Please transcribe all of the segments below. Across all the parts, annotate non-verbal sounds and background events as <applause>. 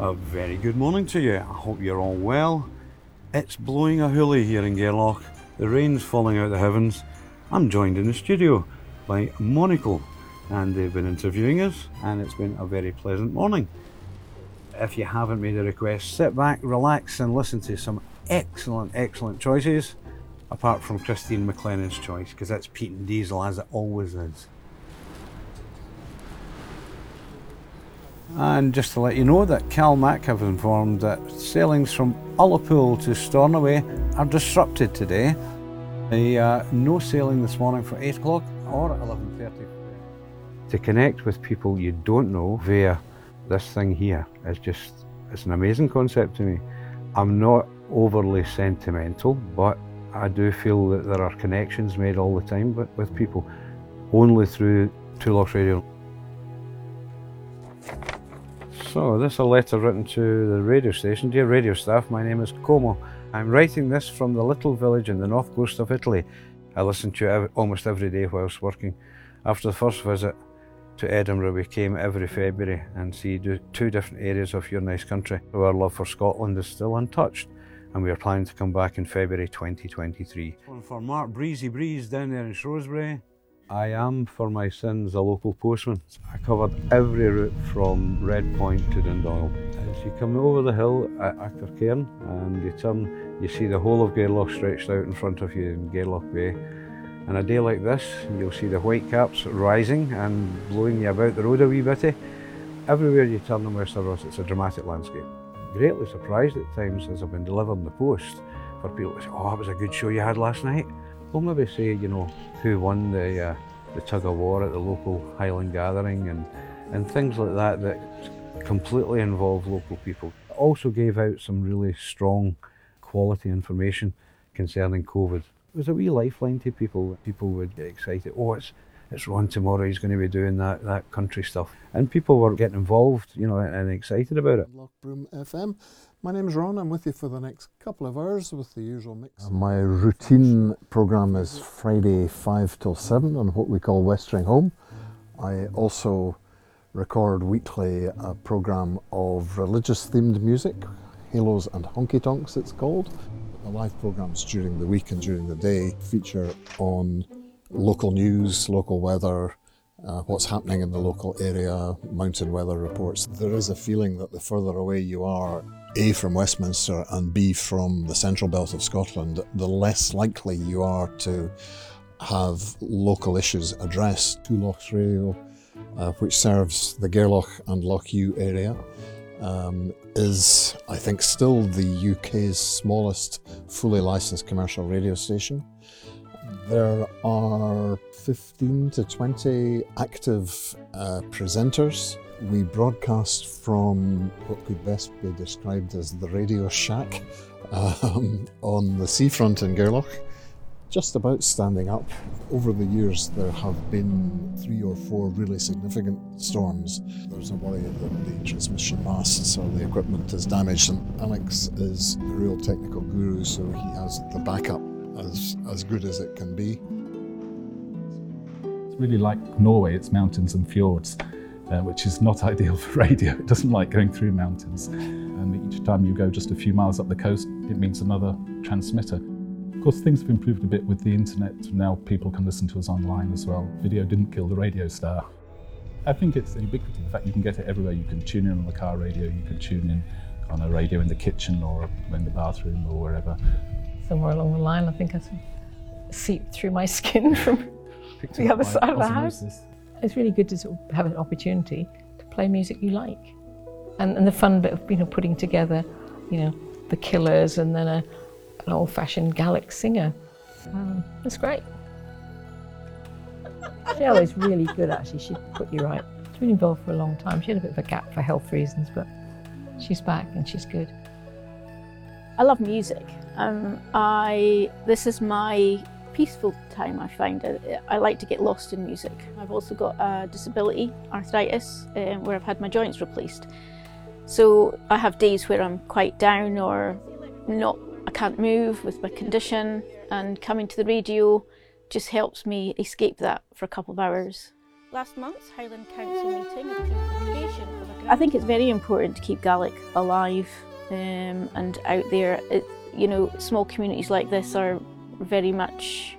A very good morning to you. I hope you're all well. It's blowing a hoolie here in Gairloch. The rain's falling out of the heavens. I'm joined in the studio by Monocle, and they've been interviewing us, and it's been a very pleasant morning. If you haven't made a request, sit back, relax, and listen to some excellent, excellent choices, apart from Christine McLennan's choice, because that's Pete and Diesel as it always is. And just to let you know that CalMac have informed that sailings from Ullapool to Stornoway are disrupted today. The, uh, no sailing this morning for 8 o'clock or 11.30. To connect with people you don't know via this thing here is just, it's an amazing concept to me. I'm not overly sentimental, but I do feel that there are connections made all the time with, with people only through Lochs Radio. So, this is a letter written to the radio station. Dear radio staff, my name is Como. I'm writing this from the little village in the north coast of Italy. I listen to ev- almost every day whilst working. After the first visit to Edinburgh, we came every February and see two different areas of your nice country. Our love for Scotland is still untouched, and we are planning to come back in February 2023. For Mark Breezy Breeze down there in Shrewsbury, I am, for my sins, a local postman. I covered every route from Red Point to Dundonnell. As you come over the hill at Achtercairn and you turn, you see the whole of Gairloch stretched out in front of you in Gairloch Bay. And a day like this, you'll see the white caps rising and blowing you about the road a wee bitty. Everywhere you turn in Wester Ross, it's a dramatic landscape. Greatly surprised at times as I've been delivering the post for people to say, oh, that was a good show you had last night. We'll maybe say, you know, who won the uh, the tug of war at the local Highland gathering and, and things like that that completely involve local people. Also gave out some really strong quality information concerning COVID. It was a wee lifeline to people. People would get excited. Oh, it's it's Ron tomorrow. He's going to be doing that that country stuff, and people were getting involved, you know, and excited about it. Lochbroom FM. My name is Ron. I'm with you for the next couple of hours with the usual mix. Uh, My routine programme is Friday 5 till 7 on what we call Westering Home. I also record weekly a programme of religious themed music, Halos and Honky Tonks it's called. The live programmes during the week and during the day feature on local news, local weather, uh, what's happening in the local area, mountain weather reports. There is a feeling that the further away you are, A from Westminster and B from the central belt of Scotland, the less likely you are to have local issues addressed. Two Lochs Radio, uh, which serves the Gairloch and Loch Ewe area, um, is, I think, still the UK's smallest fully licensed commercial radio station. There are 15 to 20 active uh, presenters. We broadcast from what could best be described as the Radio Shack um, on the seafront in Gairloch, just about standing up. Over the years, there have been three or four really significant storms. There's a worry that the transmission masts or the equipment is damaged, and Alex is the real technical guru, so he has the backup as, as good as it can be. It's really like Norway, it's mountains and fjords, uh, which is not <laughs> ideal for radio. It doesn't like going through mountains. And each time you go just a few miles up the coast, it means another transmitter. Of course, things have improved a bit with the internet. Now people can listen to us online as well. Video didn't kill the radio star. I think it's ubiquitous. In fact, you can get it everywhere. You can tune in on the car radio, you can tune in on a radio in the kitchen or in the bathroom or wherever. Somewhere along the line. I think I sort seeped through my <laughs> skin from the other by side of the house. It's really good to sort of have an opportunity to play music you like, and, and the fun bit of you know putting together, you know, the Killers and then a, an old-fashioned Gaelic singer. Um, it's great. Shell is really good actually. She put you right. She's been involved for a long time. She had a bit of a gap for health reasons, but she's back and she's good. I love music. Um, I this is my peaceful time. I find I, I like to get lost in music. I've also got a disability, arthritis, um, where I've had my joints replaced. So I have days where I'm quite down or not. I can't move with my condition, and coming to the radio just helps me escape that for a couple of hours. Last month's Highland Council meeting approved the creation of a I think it's very important to keep Gaelic alive um, and out there. It, you know, small communities like this are very much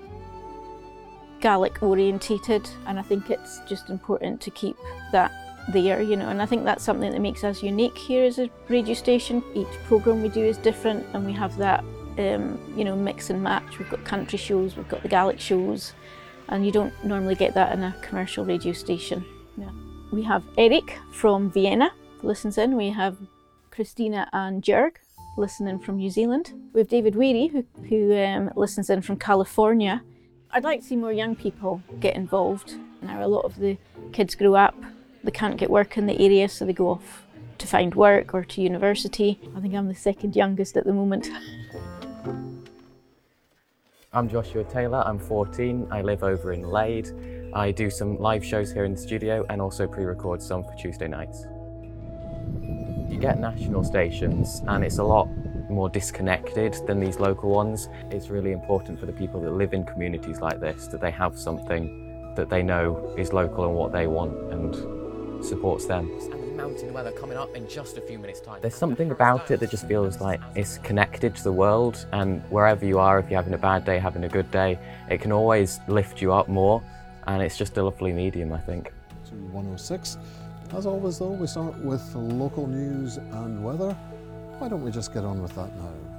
Gaelic orientated, and I think it's just important to keep that there, you know, and I think that's something that makes us unique here as a radio station. Each programme we do is different, and we have that, um, you know, mix and match. We've got country shows, we've got the Gaelic shows, and you don't normally get that in a commercial radio station. Yeah. We have Eric from Vienna listens in. We have Christina and Jurg listening from New Zealand. We have David Weary who, who um, listens in from California. I'd like to see more young people get involved. Now, a lot of the kids grow up, they can't get work in the area, so they go off to find work or to university. I think I'm the second youngest at the moment. I'm Joshua Taylor, I'm 14, I live over in Laide. I do some live shows here in the studio and also pre-record some for Tuesday nights. You get national stations and it's a lot more disconnected than these local ones. It's really important for the people that live in communities like this that they have something that they know is local and what they want and supports them. And the mountain weather coming up in just a few minutes time. There's something about it that just feels like it's connected to the world and wherever you are, if you're having a bad day, having a good day, it can always lift you up more and it's just a lovely medium, I think. To 106. As always though, we start with local news and weather. Why don't we just get on with that now?